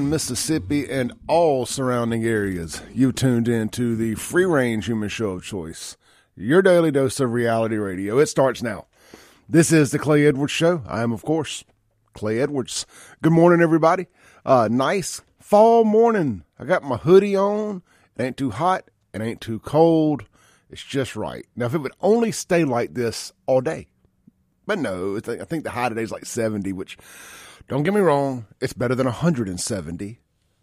Mississippi and all surrounding areas. You tuned in to the free range human show of choice, your daily dose of reality radio. It starts now. This is the Clay Edwards Show. I am, of course, Clay Edwards. Good morning, everybody. Uh, nice fall morning. I got my hoodie on. It ain't too hot. It ain't too cold. It's just right. Now, if it would only stay like this all day, but no, I think the high today is like 70, which don't get me wrong, it's better than 170,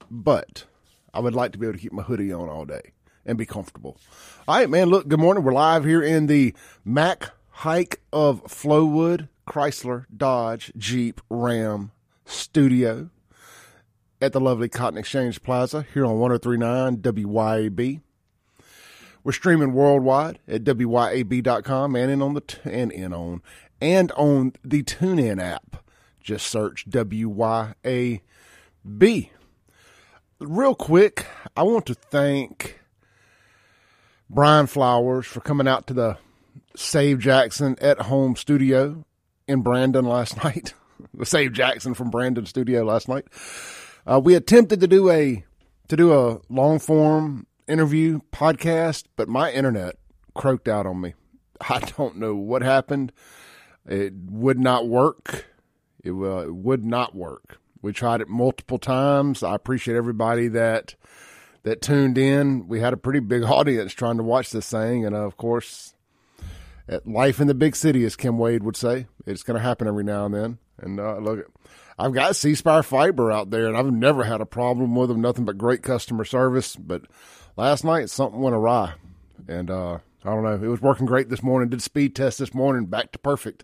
but I would like to be able to keep my hoodie on all day and be comfortable. All right, man, look, good morning. We're live here in the Mac Haik of Flowood Chrysler Dodge Jeep Ram studio at the lovely Cotton Exchange Plaza here on 1039 WYAB. We're streaming worldwide at wyab.com and in on the t- and in on and on the TuneIn app. Just search WYAB. Real quick, I want to thank Brian Flowers for coming out to the Save Jackson at home studio in Brandon last night. the Save Jackson from Brandon studio last night. Uh, we attempted to do a to do a long form interview podcast, but my internet croaked out on me. I don't know what happened. It would not work. It, uh, it would not work. We tried it multiple times. I appreciate everybody that that tuned in. We had a pretty big audience trying to watch this thing, and uh, of course, life in the big city, as Kim Wade would say, it's going to happen every now and then. And uh, look, I've got C Spire Fiber out there, and I've never had a problem with them. Nothing but great customer service. But last night, something went awry, and uh, I don't know. It was working great this morning. Did speed test this morning, back to perfect.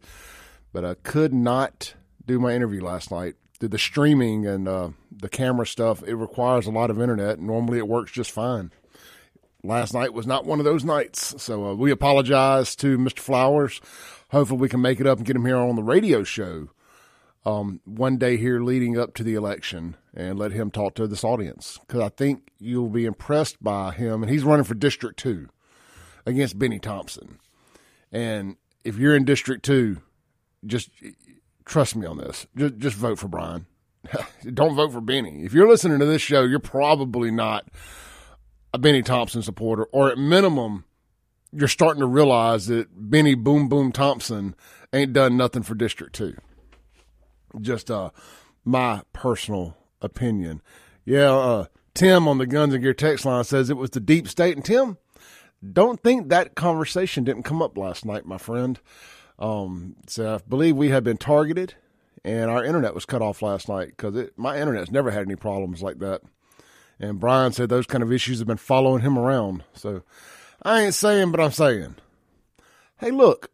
But I could not do my interview last night. Did the streaming and uh, the camera stuff. It requires a lot of internet. Normally, it works just fine. Last night was not one of those nights, so uh, we apologize to Mr. Flowers. Hopefully, we can make it up and get him here on the radio show um, one day here leading up to the election and let him talk to this audience because I think you'll be impressed by him. And he's running for District 2 against Bennie Thompson. And if you're in District 2, just trust me on this. Just, just vote for Brian. Don't vote for Bennie. If you're listening to this show, you're probably not a Bennie Thompson supporter, or at minimum, you're starting to realize that Bennie Boom Boom Thompson ain't done nothing for District 2. Just uh, my personal opinion. Yeah, uh, Tim on the Guns and Gear text line says it was the deep state. And Tim, don't think that conversation didn't come up last night, my friend. Um, so I believe we had been targeted, and our internet was cut off last night because it my internet's never had any problems like that. And Brian said those kind of issues have been following him around. So I ain't saying, but I'm saying. Hey, look,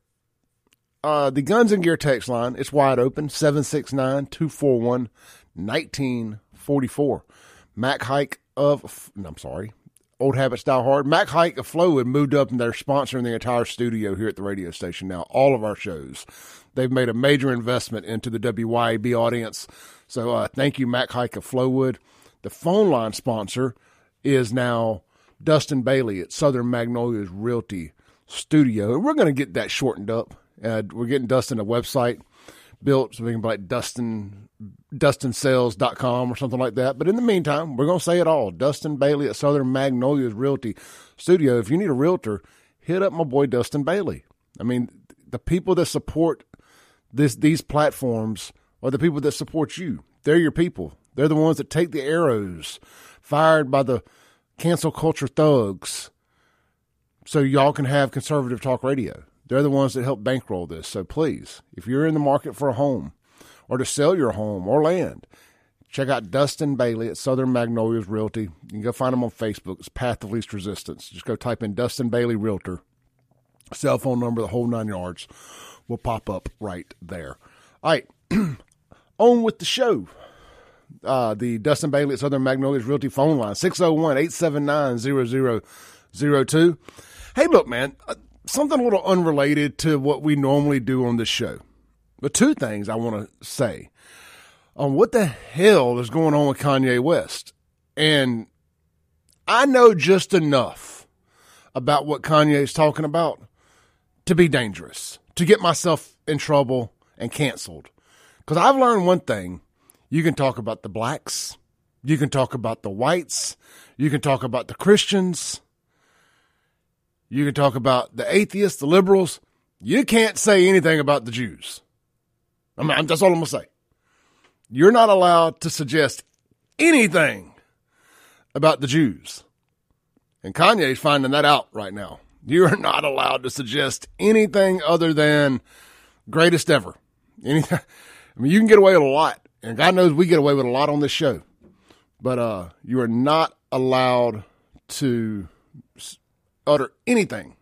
uh, the Guns and Gear text line, it's wide open 769 241 1944. Mac Haik of, I'm sorry, Old Habits Die Hard. Mac Haik of Flow had moved up and they're sponsoring the entire studio here at the radio station now, all of our shows. They've made a major investment into the WYAB audience. So uh, thank you, Mac Haik of Flowood. The phone line sponsor is now Dustin Bailey at Southern Magnolias Realty Studio. We're going to get that shortened up. Uh, we're getting Dustin a website built so we can be like Dustin dustinsales.com or something like that. But in the meantime, we're going to say it all. Dustin Bailey at Southern Magnolias Realty Studio. If you need a realtor, hit up my boy Dustin Bailey. I mean, the people that support this these platforms are the people that support you. They're your people. They're the ones that take the arrows fired by the cancel culture thugs so y'all can have conservative talk radio. They're the ones that help bankroll this. So please, if you're in the market for a home or to sell your home or land, check out Dustin Bailey at Southern Magnolias Realty. You can go find him on Facebook. It's Path of Least Resistance. Just go type in Dustin Bailey Realtor. Cell phone number, the whole nine yards will pop up right there. All right, on with the show. Uh, the Dustin Bailey at Southern Magnolias Realty phone line, 601 879 0002. Hey, look, man, something a little unrelated to what we normally do on this show. But two things I want to say on what the hell is going on with Kanye West. And I know just enough about what Kanye is talking about to be dangerous, to get myself in trouble and canceled. Because I've learned one thing you can talk about the blacks, You can talk about the whites. You can talk about the Christians. You can talk about the atheists, the liberals. You can't say anything about the Jews. I mean, that's all I'm going to say. You're not allowed to suggest anything about the Jews. And Kanye's finding that out right now. You are not allowed to suggest anything other than greatest ever. Anything. I mean, you can get away with a lot, and God knows we get away with a lot on this show. But uh, you are not allowed to utter anything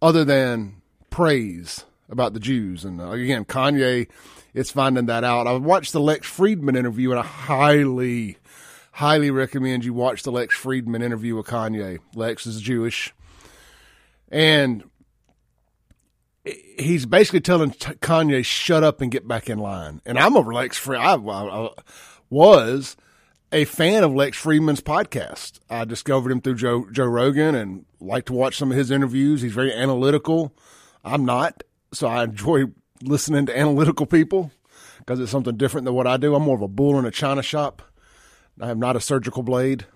other than praise about the Jews. And uh, again, Kanye is finding that out. I watched the Lex Fridman interview, and I highly, highly recommend you watch the Lex Fridman interview with Kanye. Lex is Jewish. And he's basically telling Kanye, shut up and get back in line. And I'm a Lex Fridman. I, I was a fan of Lex Fridman's podcast. I discovered him through Joe Joe Rogan and like to watch some of his interviews. He's very analytical. I'm not, so I enjoy listening to analytical people because it's something different than what I do. I'm more of a bull in a china shop. I am not a surgical blade,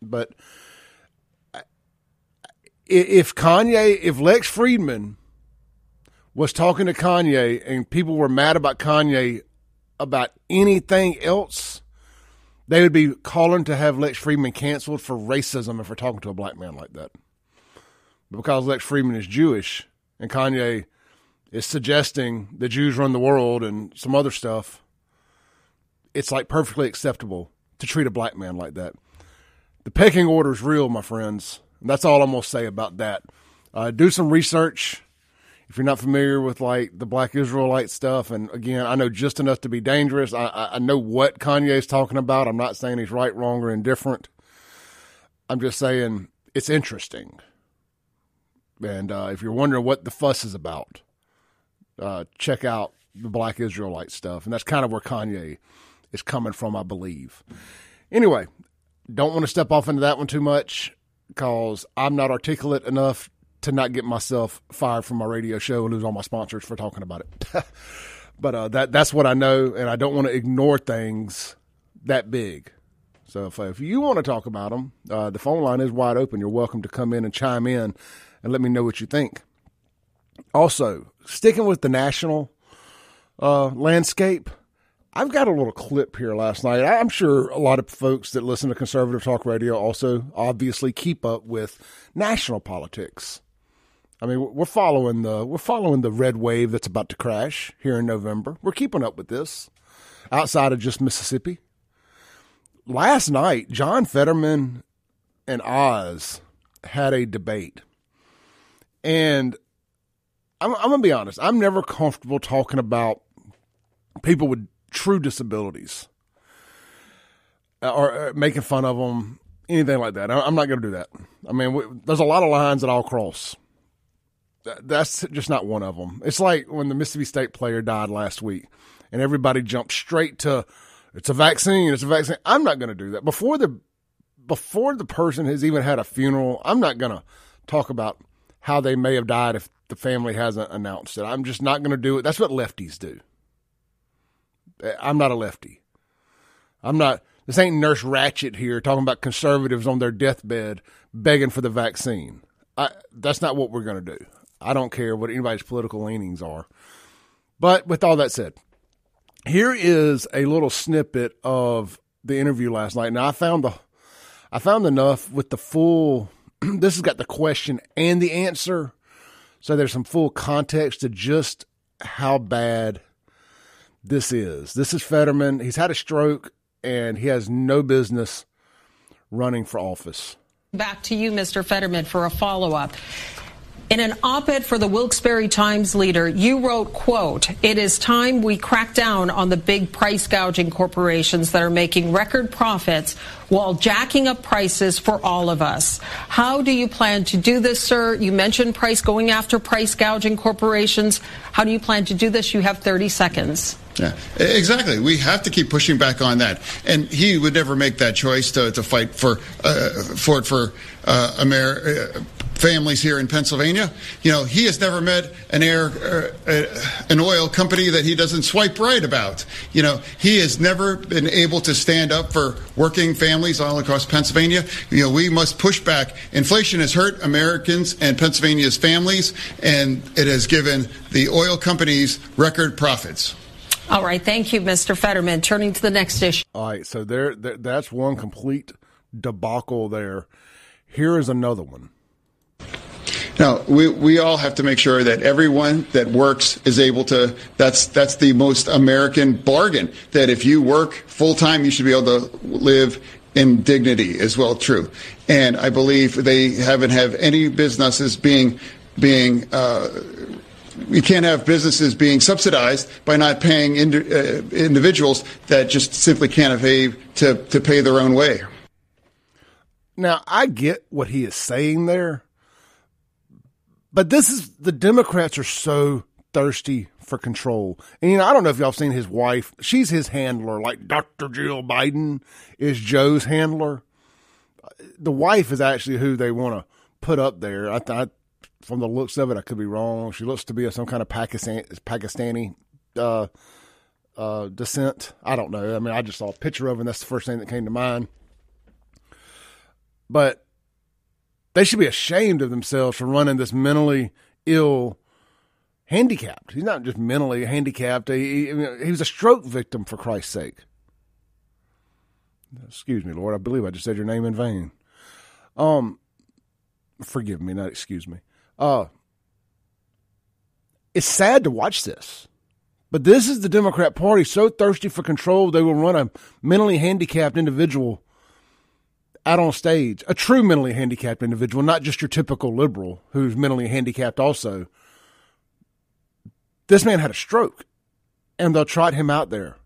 but if Kanye, if Lex Fridman was talking to Kanye and people were mad about Kanye about anything else, they would be calling to have Lex Fridman canceled for racism if we're talking to a black man like that. But because Lex Fridman is Jewish and Kanye is suggesting the Jews run the world and some other stuff, it's like perfectly acceptable to treat a black man like that. The pecking order is real, my friends. that's all I'm going to say about that. Uh, do some research if you're not familiar with like the Black Israelite stuff, and again, I know just enough to be dangerous. I, I know what Kanye is talking about. I'm not saying he's right, wrong, or indifferent. I'm just saying it's interesting. And uh, if you're wondering what the fuss is about, uh, check out the Black Israelite stuff. And that's kind of where Kanye is coming from, I believe. Anyway, don't want to step off into that one too much because I'm not articulate enough to not get myself fired from my radio show and lose all my sponsors for talking about it. but uh, that that's what I know, and I don't want to ignore things that big. So if, if you want to talk about them, uh, the phone line is wide open. You're welcome to come in and chime in and let me know what you think. Also, sticking with the national uh, landscape, I've got a little clip here last night. I'm sure a lot of folks that listen to conservative talk radio also obviously keep up with national politics. I mean, we're following the we're following the red wave that's about to crash here in November. We're keeping up with this outside of just Mississippi. Last night, John Fetterman and Oz had a debate, and I'm, I'm gonna be honest. I'm never comfortable talking about people with true disabilities or uh, making fun of them, anything like that. I'm not going to do that. I mean, we, there's a lot of lines that I'll cross that's just not one of them. It's like when the Mississippi State player died last week, and everybody jumped straight to it's a vaccine. It's a vaccine. I'm not going to do that before the before the person has even had a funeral. I'm not going to talk about how they may have died if the family hasn't announced it. I'm just not going to do it. That's what lefties do. I'm not a lefty. I'm not. This ain't Nurse Ratched here talking about conservatives on their deathbed begging for the vaccine. I, that's not what we're going to do. I don't care what anybody's political leanings are. But with all that said, here is a little snippet of the interview last night. Now I found the I found enough with the full this has got the question and the answer. So there's some full context to just how bad this is. This is Fetterman. He's had a stroke and he has no business running for office. Back to you, Mr. Fetterman, for a follow up. In an op-ed for the Wilkes-Barre Times leader, you wrote, quote, it is time we crack down on the big price gouging corporations that are making record profits while jacking up prices for all of us. How do you plan to do this, sir? You mentioned price going after price gouging corporations. How do you plan to do this? You have 30 seconds. Yeah, exactly. We have to keep pushing back on that. And he would never make that choice to, to fight for uh, for for uh, America families here in Pennsylvania. You know, he has never met an air, uh, an oil company that he doesn't swipe right about. You know, he has never been able to stand up for working families all across Pennsylvania. You know, we must push back. Inflation has hurt Americans and Pennsylvania's families, and it has given the oil companies record profits. All right, thank you, Mr. Fetterman. Turning to the next issue. All right, so there, there that's one complete debacle there. Here is another one. Now, we, we all have to make sure that everyone that works is able to, that's, that's the most American bargain, that if you work full time, you should be able to live in dignity as well, true. And I believe they haven't have any businesses being, being, uh, you can't have businesses being subsidized by not paying indi- uh, individuals that just simply can't afford to, to pay their own way. Now, I get what he is saying there but this is the Democrats are so thirsty for control. And you know, I don't know if y'all seen his wife. She's his handler, like Dr. Jill Biden is Joe's handler. The wife is actually who they want to put up there. I thought from the looks of it, I could be wrong. She looks to be of some kind of Pakistan Pakistani uh, uh, descent. I don't know. I mean, I just saw a picture of her, and that's the first thing that came to mind. But they should be ashamed of themselves for running this mentally ill handicapped. He's not just mentally handicapped. He, he, was a stroke victim, for Christ's sake. Excuse me, Lord. I believe I just said your name in vain. Um, forgive me, not excuse me. Uh, it's sad to watch this, but this is the Democrat Party so thirsty for control they will run a mentally handicapped individual out on stage, a true mentally handicapped individual, not just your typical liberal who's mentally handicapped also. This man had a stroke, and they'll trot him out there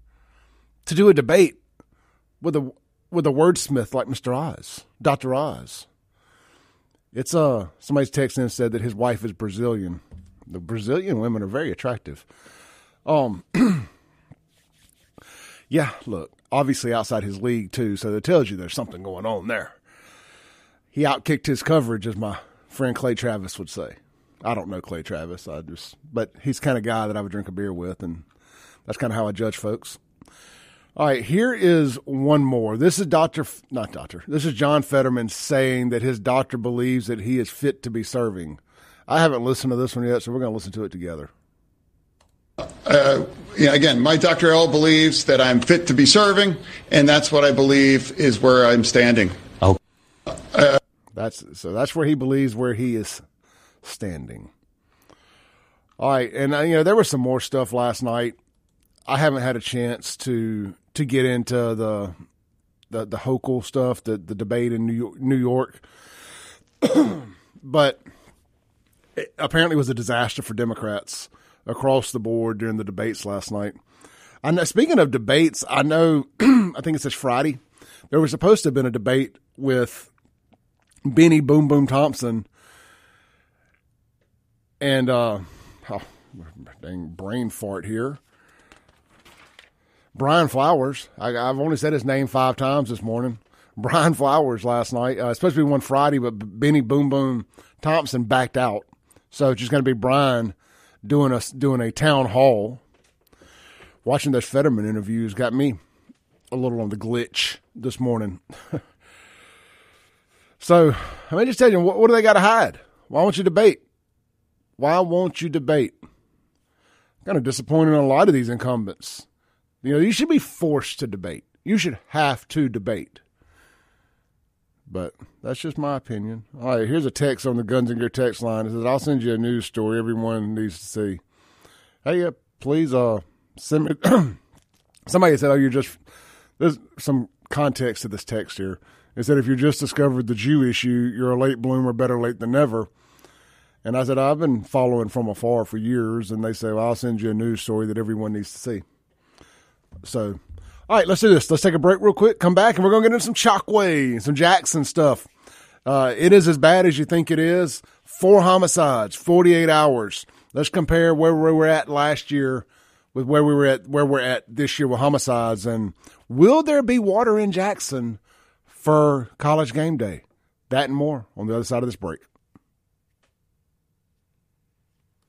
to do a debate with a with a wordsmith like Mr. Oz, Dr. Oz. It's uh somebody's texting and said that his wife is Brazilian. The Brazilian women are very attractive. Um Yeah, look, obviously outside his league too, so that tells you there's something going on there. He outkicked his coverage, as my friend Clay Travis would say. I don't know Clay Travis, I just, but he's kind of guy that I would drink a beer with, and that's kind of how I judge folks. All right, here is one more. This is Doctor, not Doctor. This is John Fetterman saying that his doctor believes that he is fit to be serving. I haven't listened to this one yet, so we're going to listen to it together. Uh, again, my Dr. L believes that I'm fit to be serving, and that's what I believe is where I'm standing. Oh, uh, that's so. That's where he believes where he is standing. All right, and uh, you know there was some more stuff last night. I haven't had a chance to to get into the the the Hochul stuff, the the debate in New York, New York. but it apparently was a disaster for Democrats across the board during the debates last night. Know, speaking of debates, I know, I think it says Friday, there was supposed to have been a debate with Bennie Boom Boom Thompson and, uh, oh, dang brain fart here. Brian Flowers. I, have only said his name five times this morning. Brian Flowers last night. Uh, it's supposed to be one Friday, but Bennie Boom Boom Thompson backed out. So it's just going to be Brian doing a doing a town hall. Watching those Fetterman interviews got me a little on the glitch this morning. so let me just tell you, what, what do they got to hide? Why won't you debate? Why won't you debate? Kind of disappointed in a lot of these incumbents. You know, you should be forced to debate. You should have to debate. But that's just my opinion. All right, here's a text on the Guns and Gear text line. It says, "I'll send you a news story everyone needs to see." Hey, uh, please, uh, send me. Somebody said, "Oh, you're just." There's some context to this text here. It said, "If you just discovered the Jew issue, you're a late bloomer. Better late than never." And I said, "I've been following from afar for years." And they say, "Well, I'll send you a news story that everyone needs to see." So all right, let's do this. Let's take a break real quick, come back, and we're going to get into some Chokwe, some Jackson stuff. Uh, it is as bad as you think it is. Four homicides, 48 hours. Let's compare where we were at last year with where we were at, where we're at this year with homicides. And will there be water in Jackson for college game day? That and more on the other side of this break.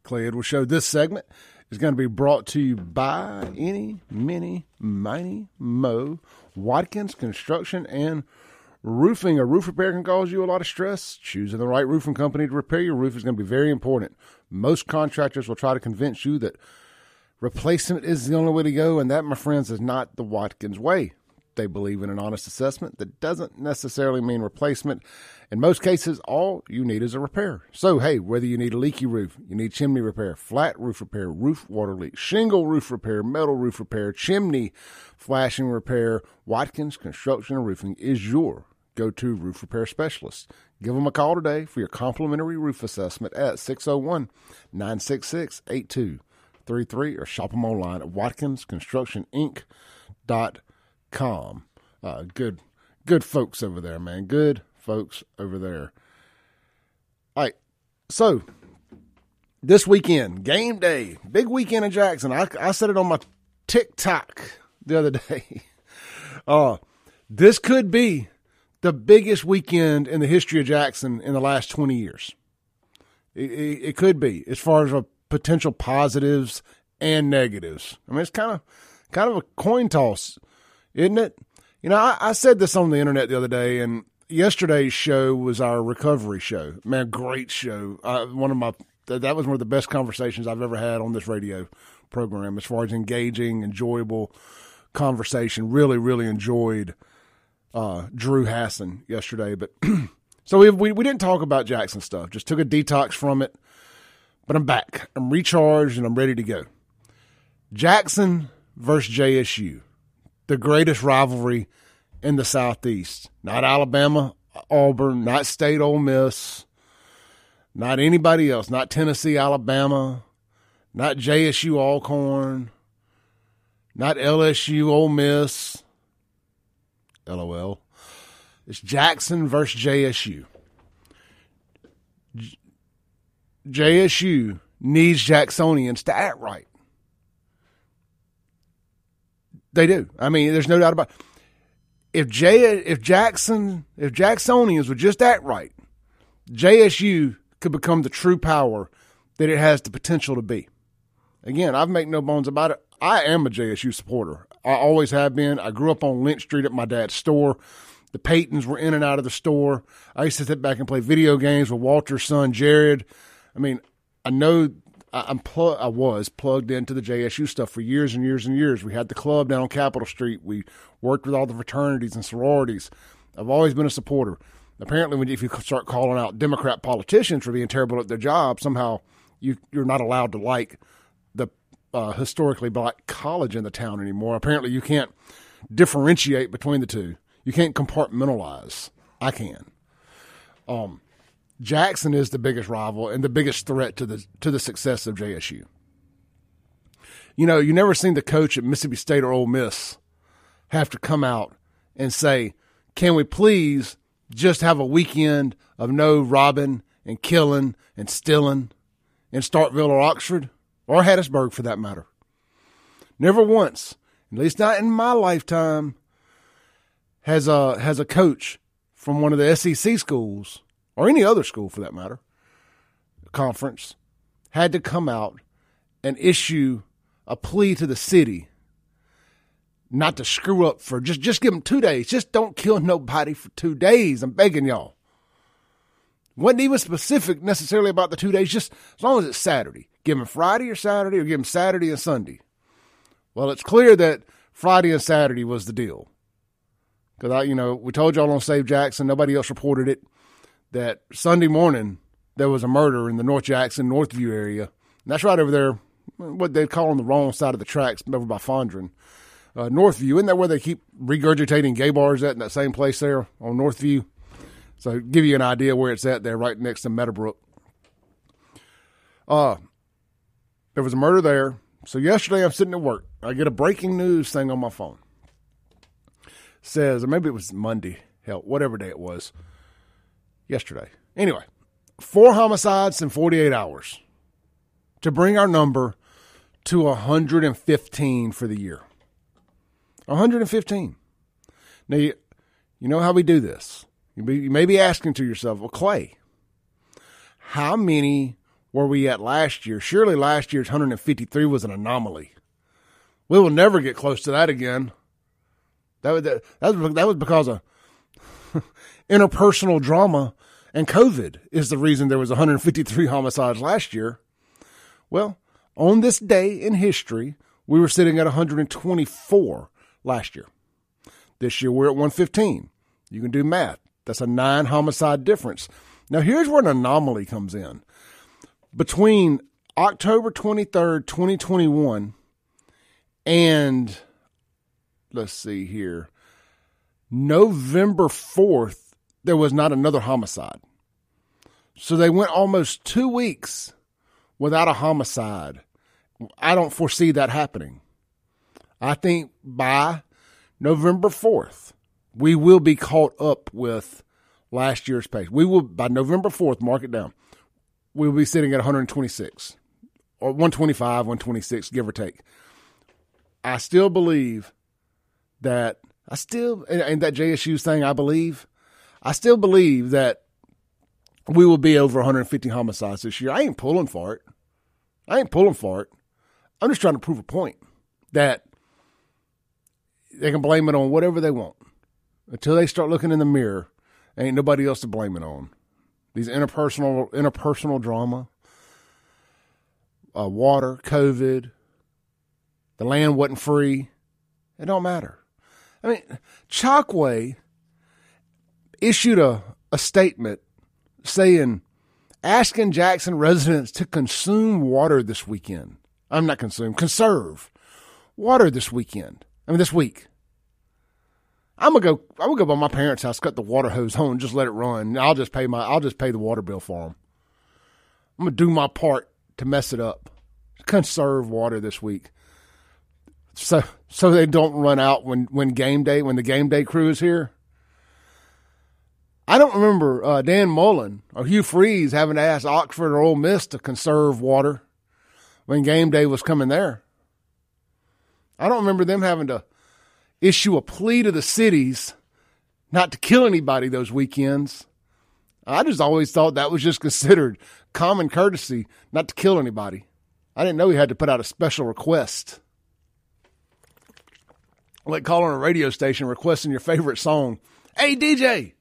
Clay Edwards Show. This segment is going to be brought to you by any, many, miny, mo, Watkins Construction and Roofing. A roof repair can cause you a lot of stress. Choosing the right roofing company to repair your roof is going to be very important. Most contractors will try to convince you that replacement is the only way to go, and that, my friends, is not the Watkins way. They believe in an honest assessment that doesn't necessarily mean replacement. In most cases, all you need is a repair. So, hey, whether you need a leaky roof, you need chimney repair, flat roof repair, roof water leak, shingle roof repair, metal roof repair, chimney flashing repair, Watkins Construction and Roofing is your go to roof repair specialist. Give them a call today for your complimentary roof assessment at 601 966 8233 or shop them online at watkinsconstructioninc.com com. Uh, good, good folks over there, man. Good folks over there. All right, so this weekend, game day, big weekend in Jackson. I, I said it on my TikTok the other day. Uh, this could be the biggest weekend in the history of Jackson in the last 20 years. It, it, it could be as far as a potential positives and negatives. I mean, it's kind of kind of a coin toss isn't it? You know, I, I said this on the internet the other day, and yesterday's show was our recovery show. Man, great show. Uh, one of my that was one of the best conversations I've ever had on this radio program, as far as engaging, enjoyable conversation. Really, really enjoyed uh, Drew Hassan yesterday. But so we, we we didn't talk about Jackson stuff. Just took a detox from it. But I'm back. I'm recharged and I'm ready to go. Jackson versus JSU the greatest rivalry in the Southeast. Not Alabama, Auburn, not State Ole Miss, not anybody else, not Tennessee, Alabama, not JSU Alcorn, not LSU Ole Miss. LOL. It's Jackson versus JSU. J- JSU needs Jacksonians to act right. They do. I mean, there's no doubt about. It. If J, if Jackson, if Jacksonians would just act right, JSU could become the true power that it has the potential to be. Again, I've made no bones about it. I am a JSU supporter. I always have been. I grew up on Lynch Street at my dad's store. The Paytons were in and out of the store. I used to sit back and play video games with Walter's son, Jared. I mean, I know I'm pl- I was plugged into the JSU stuff for years and years and years. We had the club down on Capitol Street. We worked with all the fraternities and sororities. I've always been a supporter. Apparently, when if you start calling out Democrat politicians for being terrible at their job, somehow you you're not allowed to like the uh, historically black college in the town anymore. Apparently, you can't differentiate between the two. You can't compartmentalize. I can. Um, Jackson is the biggest rival and the biggest threat to the to the success of JSU. You know, you never seen the coach at Mississippi State or Ole Miss have to come out and say, "Can we please just have a weekend of no robbing and killing and stealing in Starkville or Oxford or Hattiesburg for that matter?" Never once, at least not in my lifetime, has a has a coach from one of the SEC schools or any other school for that matter, conference, had to come out and issue a plea to the city not to screw up for just just give them two days. Just don't kill nobody for two days. I'm begging y'all. Wasn't even specific necessarily about the two days. Just as long as it's Saturday, give them Friday or Saturday, or give them Saturday and Sunday. Well, it's clear that Friday and Saturday was the deal. Because I, you know, we told y'all on Save Jackson. Nobody else reported it that Sunday morning there was a murder in the North Jackson, Northview area. And that's right over there, what they call on the wrong side of the tracks, over by Fondren. Uh, Northview, isn't that where they keep regurgitating gay bars at in that same place there on Northview? So give you an idea where it's at there, right next to Meadowbrook. Uh, there was a murder there. So yesterday I'm sitting at work. I get a breaking news thing on my phone. Says, or maybe it was Monday, hell, whatever day it was yesterday. Anyway, four homicides in 48 hours to bring our number to 115 for the year. 115. Now, you, you know how we do this. You, be, you may be asking to yourself, well, Clay, how many were we at last year. Surely last year's 153 was an anomaly. We will never get close to that again. That was, that, was, that was because of interpersonal drama and COVID is the reason there was 153 homicides last year. Well, on this day in history, we were sitting at 124 last year. This year we're at 115. You can do math. That's a nine homicide difference. Now here's where an anomaly comes in. Between October 23rd, 2021 and let's see here, November 4th, there was not another homicide. So they went almost two weeks without a homicide. I don't foresee that happening. I think by November 4th, we will be caught up with last year's pace. We will, by November 4th, mark it down, we will be sitting at 126 or 125, 126, give or take. I still believe that I still, and that JSU thing, I believe, I still believe that we will be over 150 homicides this year. I ain't pulling for it. I ain't pulling for it. I'm just trying to prove a point that they can blame it on whatever they want until they start looking in the mirror. Ain't nobody else to blame it on. These interpersonal interpersonal drama, uh, water, COVID, the land wasn't free. It don't matter. I mean, Chokwe issued a, a statement saying, asking Jackson residents to consume water this weekend. I'm not consume, conserve water this weekend. I mean, this week. I'm gonna go. I'm gonna go by my parents' house, cut the water hose on, just let it run. I'll just pay my. I'll just pay the water bill for them. I'm gonna do my part to mess it up. Conserve water this week, so so they don't run out when when game day when the game day crew is here. I don't remember uh, Dan Mullen or Hugh Freeze having to ask Oxford or Ole Miss to conserve water when game day was coming there. I don't remember them having to issue a plea to the cities not to kill anybody those weekends. I just always thought that was just considered common courtesy not to kill anybody. I didn't know he had to put out a special request. Like calling a radio station requesting your favorite song. Hey, DJ,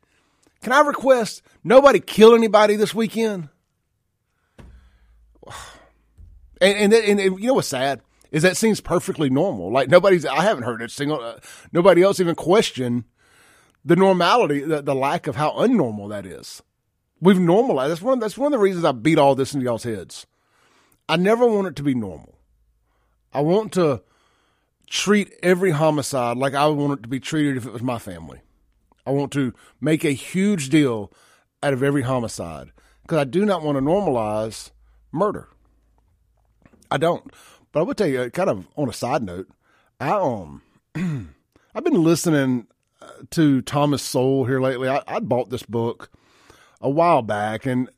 can I request nobody kill anybody this weekend? And, and, and, and you know what's sad is that seems perfectly normal. Like nobody's, I haven't heard it single, uh, nobody else even question the normality, the, the lack of how unnormal that is. We've normalized. That's one. That's one of the reasons I beat all this into y'all's heads. I never want it to be normal. I want to treat every homicide like I would want it to be treated if it was my family. I want to make a huge deal out of every homicide because I do not want to normalize murder. I don't. But I would tell you, kind of on a side note, I um, I've been listening uh, to Thomas Sowell here lately. I, I bought this book a while back, and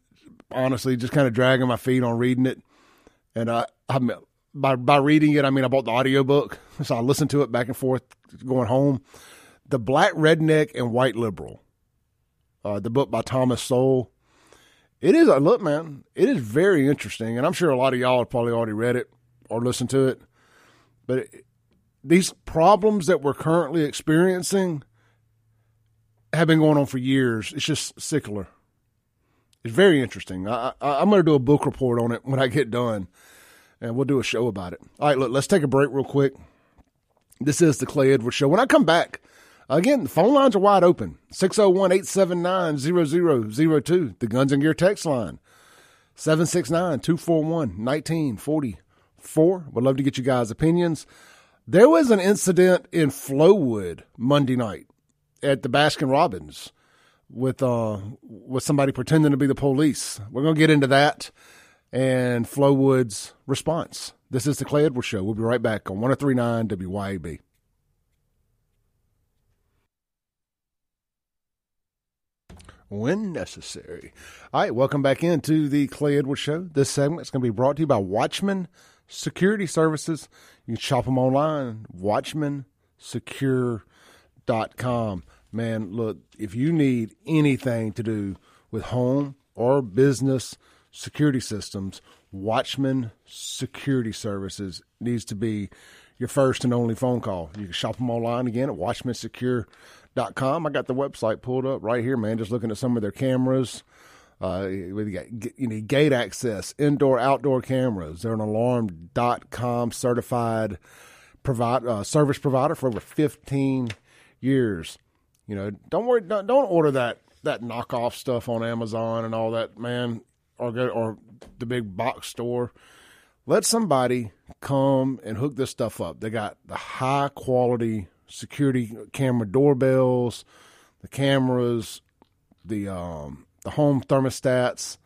honestly, just kind of dragging my feet on reading it. And I, I by by reading it, I mean I bought the audio book, so I listened to it back and forth going home the Black Redneck and White Liberal, uh, the book by Thomas Sowell. It is a look, man. It is very interesting, and I'm sure a lot of y'all have probably already read it or listened to it. But it, these problems that we're currently experiencing have been going on for years. It's just sickler. It's very interesting. I, I, I'm going to do a book report on it when I get done, and we'll do a show about it. All right, look, let's take a break real quick. This is the Clay Edwards Show. When I come back, Again, the phone lines are wide open 601 879 0002. The Guns and Gear text line 769 241 1944. Would love to get you guys' opinions. There was an incident in Flowood Monday night at the Baskin Robbins with uh with somebody pretending to be the police. We're gonna get into that and Flowood's response. This is the Clay Edwards Show. We'll be right back on 1039 WYAB. When necessary. All right, welcome back into the Clay Edwards Show. This segment is going to be brought to you by Watchman Security Services. You can shop them online, watchmansecure.com. Man, look, if you need anything to do with home or business security systems, Watchman Security Services needs to be your first and only phone call. You can shop them online again at watchmansecure.com. I got the website pulled up right here, man. Just looking at some of their cameras. Uh, you, got, you need gate access, indoor, outdoor cameras. They're an alarm.com certified provide, uh, service provider for over 15 years. You know, don't worry, don't, don't order that, that knockoff stuff on Amazon and all that, man, or go, or the big box store. Let somebody come and hook this stuff up. They got the high quality security camera doorbells, the cameras, the um, the home thermostats.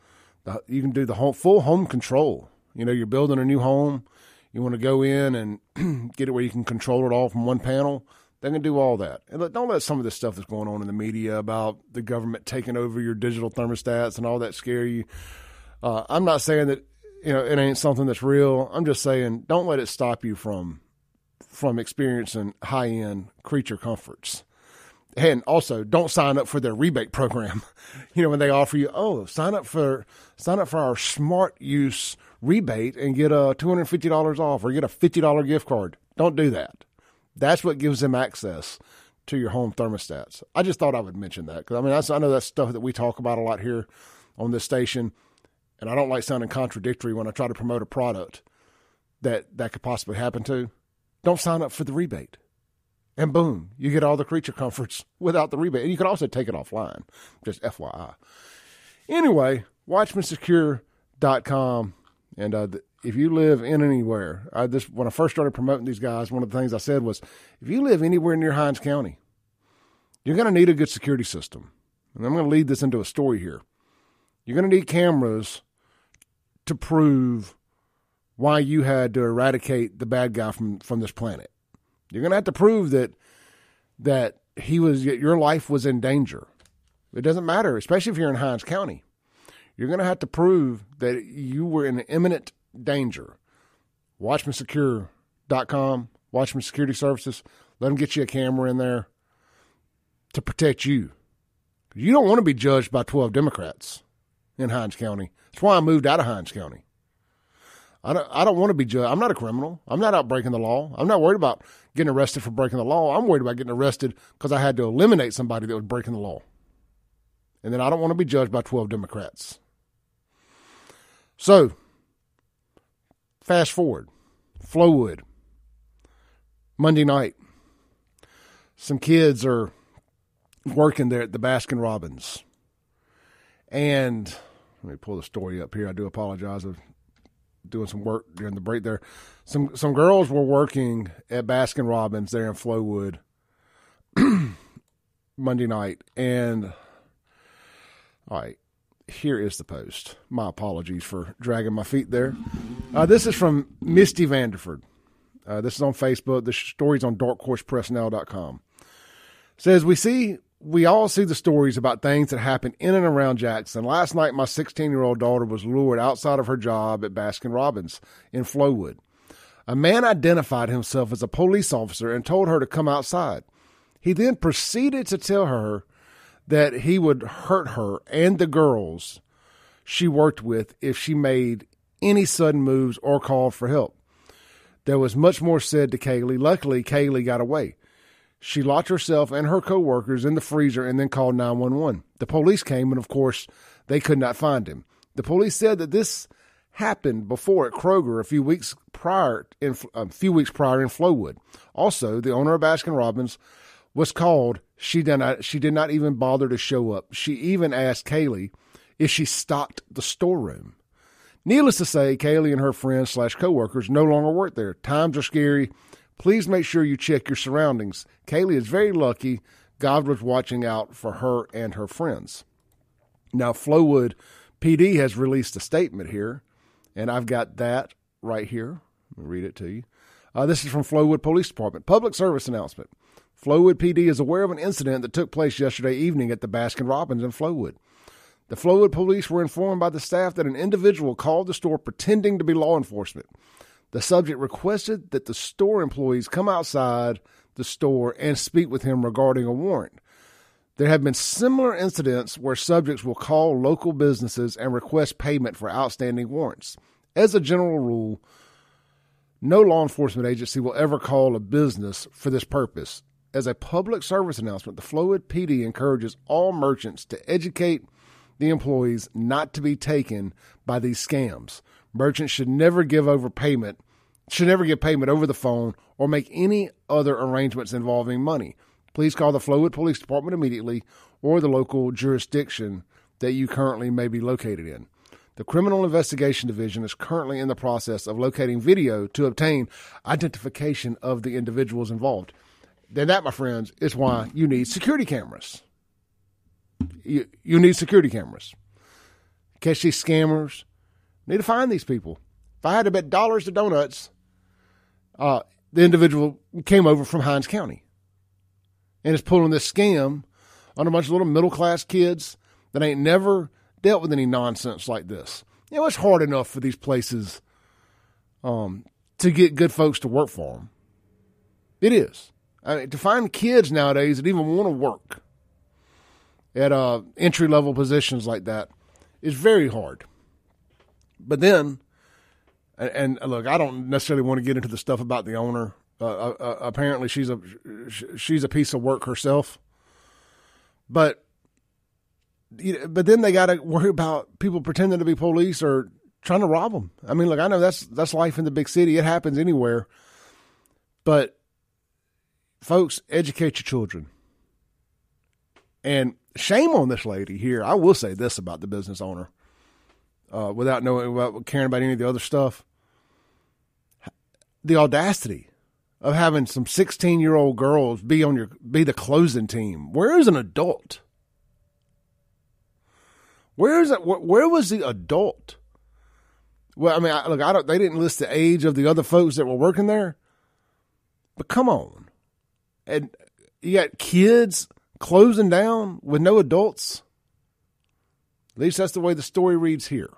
The, you can do the home full home control. You know, you're building a new home. You want to go in and get it where you can control it all from one panel. They can do all that. And don't let some of this stuff that's going on in the media about the government taking over your digital thermostats and all that scare you. Uh, I'm not saying that you know it ain't something that's real. I'm just saying don't let it stop you from from experiencing high end creature comforts. And also, don't sign up for their rebate program. You know when they offer you, oh, sign up for sign up for our smart use rebate and get a two hundred fifty dollars off or get a fifty dollar gift card. Don't do that. That's what gives them access to your home thermostats. I just thought I would mention that because I mean I know that's stuff that we talk about a lot here on this station and I don't like sounding contradictory when I try to promote a product that that could possibly happen to, don't sign up for the rebate. And boom, you get all the creature comforts without the rebate. And you can also take it offline, just FYI. Anyway, watchmansecure.com. And uh, if you live in anywhere, I this when I first started promoting these guys, one of the things I said was, if you live anywhere near Hinds County, you're going to need a good security system. And I'm going to lead this into a story here. You're going to need cameras to prove why you had to eradicate the bad guy from, from this planet. You're going to have to prove that that he was your life was in danger. It doesn't matter, especially if you're in Hinds County. You're going to have to prove that you were in imminent danger. WatchmanSecure.com, Watchman Security Services, let them get you a camera in there to protect you. You don't want to be judged by 12 Democrats in Hinds County. That's why I moved out of Hinds County. I don't, I don't want to be judged. I'm not a criminal. I'm not out breaking the law. I'm not worried about getting arrested for breaking the law. I'm worried about getting arrested because I had to eliminate somebody that was breaking the law. And then I don't want to be judged by 12 Democrats. So, fast forward. Flowood. Monday night. Some kids are working there at the Baskin Robbins. And let me pull the story up here. I do apologize of doing some work during the break there. Some some girls were working at Baskin Robbins there in Flowood Monday night, and all right, here is the post. My apologies for dragging my feet there. Uh, this is from Misty Vanderford. Uh, this is on Facebook. The story's on darkhorsepressnow.com. Says we see we all see the stories about things that happen in and around Jackson. Last night, my 16 year old daughter was lured outside of her job at Baskin Robbins in Flowood. A man identified himself as a police officer and told her to come outside. He then proceeded to tell her that he would hurt her and the girls she worked with if she made any sudden moves or called for help. There was much more said to Kaylee. Luckily, Kaylee got away. She locked herself and her coworkers in the freezer and then called 911. The police came and of course they could not find him. The police said that this happened before at Kroger a few weeks prior in a few weeks prior in Flowood. Also, the owner of Baskin Robbins was called. She did not she did not even bother to show up. She even asked Kaylee if she stocked the storeroom. Needless to say, Kaylee and her friends slash coworkers no longer work there. Times are scary Please make sure you check your surroundings. Kaylee is very lucky. God was watching out for her and her friends. Now, Flowood PD has released a statement here, and I've got that right here. Let me read it to you. Uh, this is from Flowood Police Department. Public service announcement. Flowood PD is aware of an incident that took place yesterday evening at the Baskin Robbins in Flowood. The Flowood police were informed by the staff that an individual called the store pretending to be law enforcement. The subject requested that the store employees come outside the store and speak with him regarding a warrant. There have been similar incidents where subjects will call local businesses and request payment for outstanding warrants. As a general rule, no law enforcement agency will ever call a business for this purpose. As a public service announcement, the Flowood PD encourages all merchants to educate the employees not to be taken by these scams. Merchants should never give over payment, should never give payment over the phone or make any other arrangements involving money. Please call the Flowood Police Department immediately or the local jurisdiction that you currently may be located in. The Criminal Investigation Division is currently in the process of locating video to obtain identification of the individuals involved. Then that, my friends, is why you need security cameras. You, you need security cameras. Catch these scammers. Need to find these people. If I had to bet dollars to donuts, uh, the individual came over from Hinds County and is pulling this scam on a bunch of little middle class kids that ain't never dealt with any nonsense like this. You know, it's hard enough for these places um, to get good folks to work for them. It is. I mean, to find kids nowadays that even want to work at uh, entry level positions like that is very hard. But then, and, look, I don't necessarily want to get into the stuff about the owner. Uh, uh, uh apparently, she's a she's a piece of work herself. But but then they got to worry about people pretending to be police or trying to rob them. I mean, look, I know that's that's life in the big city. It happens anywhere. But folks, educate your children. And shame on this lady here. I will say this about the business owner, uh, without knowing about caring about any of the other stuff. The audacity of having some sixteen year old girls be on your be the closing team. Where is an adult? Where is it? Where, where was the adult? Well, I mean, I, look, I don't. They didn't list the age of the other folks that were working there, but come on, and you got kids closing down with no adults. At least that's the way the story reads here.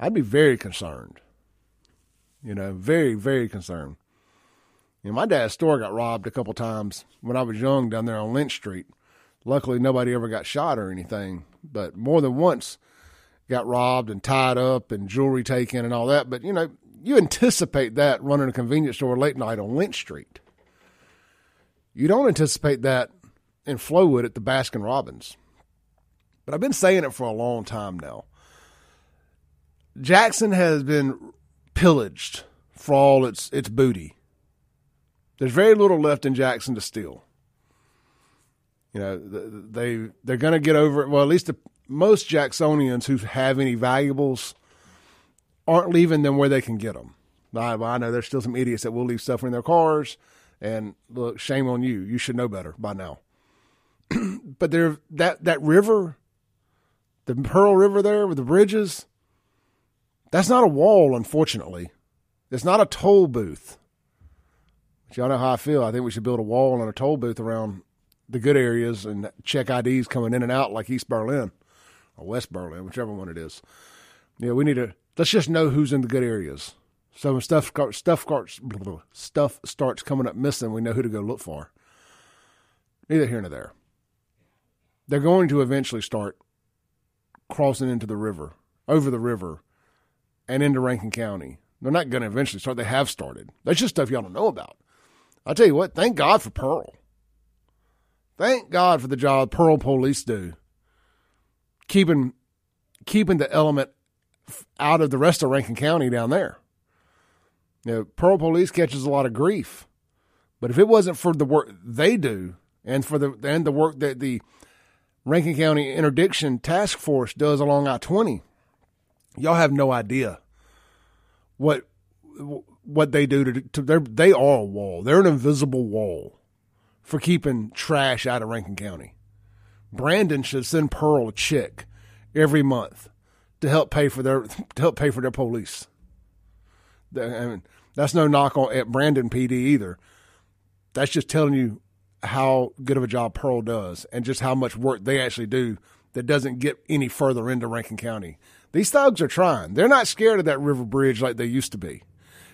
I'd be very concerned. You know, very, very concerned. You know, my dad's store got robbed a couple times when I was young down there on Lynch Street. Luckily, nobody ever got shot or anything, but more than once got robbed and tied up and jewelry taken and all that. But, you know, you anticipate that running a convenience store late night on Lynch Street. You don't anticipate that in Flowood at the Baskin Robbins. But I've been saying it for a long time now. Jackson has been pillaged for all its its booty. There's very little left in Jackson to steal. You know, they they're going to get over it. Well, at least the, most Jacksonians who have any valuables aren't leaving them where they can get them. I, I know there's still some idiots that will leave stuff in their cars and look, shame on you. You should know better by now. but there, that that river, the Pearl River there with the bridges, that's not a wall, unfortunately. It's not a toll booth. But y'all know how I feel. I think we should build a wall and a toll booth around the good areas and check IDs coming in and out like East Berlin or West Berlin, whichever one it is. Yeah, we need to let's just know who's in the good areas. So when stuff stuff starts stuff starts coming up missing, we know who to go look for. Neither here nor there. They're going to eventually start crossing into the river, over the river, and into Rankin County. They're not going to eventually start. They have started. That's just stuff y'all don't know about. I tell you what. Thank God for Pearl. Thank God for the job Pearl Police do, keeping keeping the element out of the rest of Rankin County down there. You know, Pearl Police catches a lot of grief, but if it wasn't for the work they do and for the and the work that the Rankin County Interdiction Task Force does along I twenty, y'all have no idea what what they do to, to they're, they are a wall. They're an invisible wall for keeping trash out of Rankin County. Brandon should send Pearl a check every month to help pay for their to help pay for their police. I mean, that's no knock on at Brandon PD either. That's just telling you how good of a job Pearl does and just how much work they actually do that doesn't get any further into Rankin County. These thugs are trying. They're not scared of that river bridge like they used to be.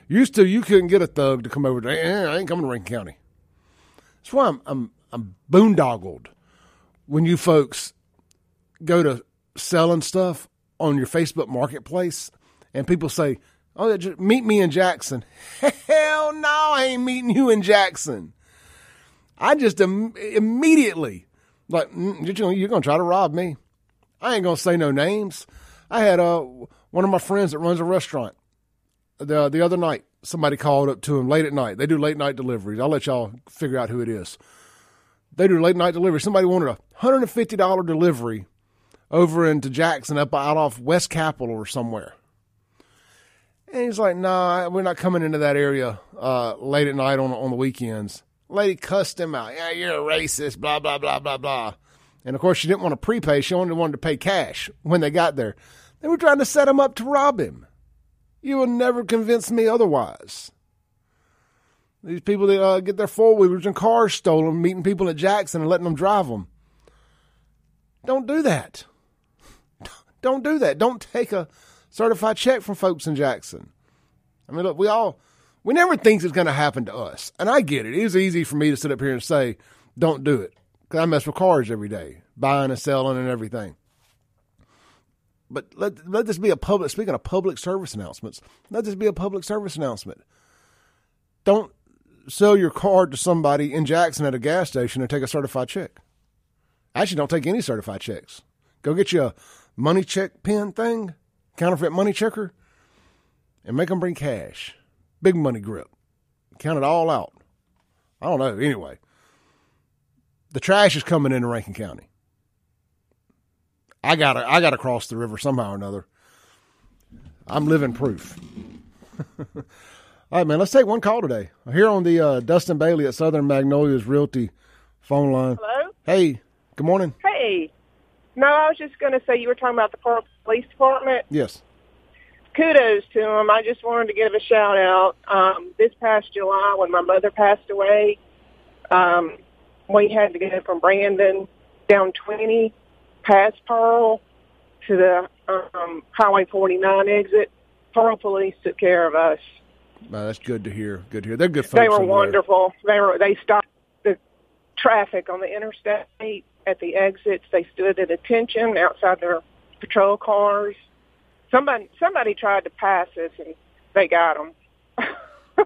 Used to, you couldn't get a thug to come over. To, eh, I ain't coming to Rankin County. That's why I'm, I'm I'm boondoggled when you folks go to selling stuff on your Facebook marketplace and people say, Oh, meet me in Jackson. Hell no, I ain't meeting you in Jackson. I just Im- immediately, like, you're going to try to rob me. I ain't going to say no names. I had uh, one of my friends that runs a restaurant the, the other night. Somebody called up to him late at night. They do late night deliveries. I'll let y'all figure out who it is. They do late night delivery. Somebody wanted a $150 delivery over into Jackson up out off West Capitol or somewhere. And he's like, nah, we're not coming into that area uh, late at night on, on the weekends. Lady cussed him out. Yeah, you're a racist, blah, blah, blah, blah, blah. And of course, she didn't want to prepay. She only wanted to pay cash when they got there. They were trying to set him up to rob him. You will never convince me otherwise. These people that uh, get their four wheelers and cars stolen, meeting people at Jackson and letting them drive them. Don't do that. Don't do that. Don't take a certified check from folks in Jackson. I mean, look, we all, we never think it's going to happen to us. And I get it. It is easy for me to sit up here and say, don't do it. Because I mess with cars every day, buying and selling and everything. But let, let this be a public, speaking of public service announcements, let this be a public service announcement. Don't sell your car to somebody in Jackson at a gas station and take a certified check. Actually, don't take any certified checks. Go get you a money check pen thing, counterfeit money checker, and make them bring cash. Big money grip. Count it all out. I don't know. Anyway, the trash is coming into Rankin County. I gotta I gotta cross the river somehow or another. I'm living proof. all right, man. Let's take one call today. Here on the uh, Dustin Bailey at Southern Magnolias Realty phone line. Hello. Hey, good morning. Hey. No, I was just going to say you were talking about the Pearl Police Department. Yes. Kudos to them. I just wanted to give a shout out. Um, this past July, when my mother passed away, um, we had to go from Brandon down 20 past Pearl to the um, Highway 49 exit. Pearl Police took care of us. Well, that's good to hear. Good to hear. They're good folks. They were there. wonderful. They were. They stopped the traffic on the interstate at the exits. They stood at attention outside their patrol cars. Somebody somebody tried to pass us, and they got them.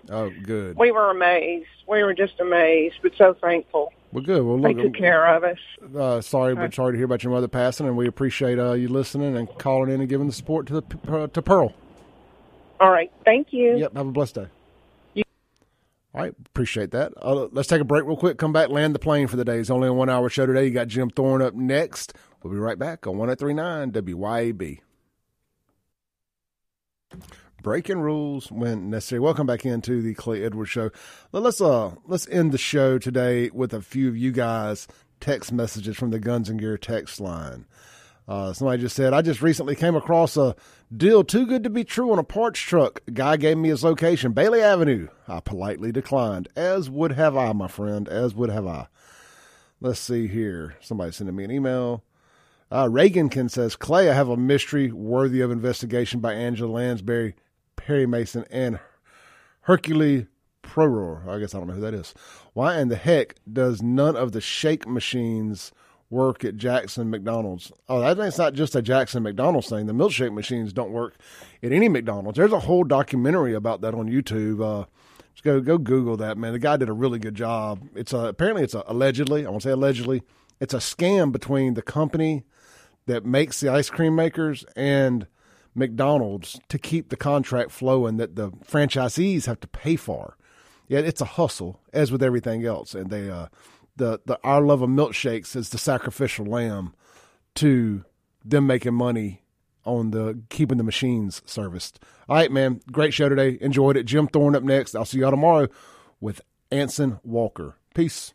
Oh, good. we were amazed. We were just amazed, but so thankful. Well, good. Well, They look, took care of us. uh, sorry, but sorry to hear about your mother passing, and we appreciate uh, you listening and calling in and giving the support to the uh, to Pearl. All right. Thank you. Yep. Have a blessed day. All right, appreciate that. Uh, let's take a break real quick. Come back, land the plane for the day. It's only a one hour show today. You got Jim Thorne up next. We'll be right back on 1039 WYAB. Breaking rules when necessary. Welcome back into the Clay Edwards show. Let- Let's uh let's end the show today with a few of you guys text messages from the Guns and Gear text line. Uh, somebody just said, I just recently came across a deal too good to be true on a parts truck. Guy gave me his location, Bailey Avenue. I politely declined, as would have I, my friend, as would have I. Let's see here. Somebody sending me an email. Uh, Reagankin says, Clay, I have a mystery worthy of investigation by Angela Lansbury, Perry Mason, and Hercule Proror. I guess I don't know who that is. Why in the heck does none of the shake machines work at Jackson McDonald's? Oh, that it's not just a Jackson McDonald's thing. The milkshake machines don't work at any McDonald's. There's a whole documentary about that on YouTube. Uh, just go go Google that man. The guy did a really good job. It's a, apparently it's a, allegedly. I won't say allegedly. It's a scam between the company that makes the ice cream makers and McDonald's to keep the contract flowing that the franchisees have to pay for. Yeah, it's a hustle, as with everything else. And they, uh, the the our love of milkshakes is the sacrificial lamb to them making money on the keeping the machines serviced. All right, man, great show today. Enjoyed it. Jim Thorne up next. I'll see y'all tomorrow with Anson Walker. Peace.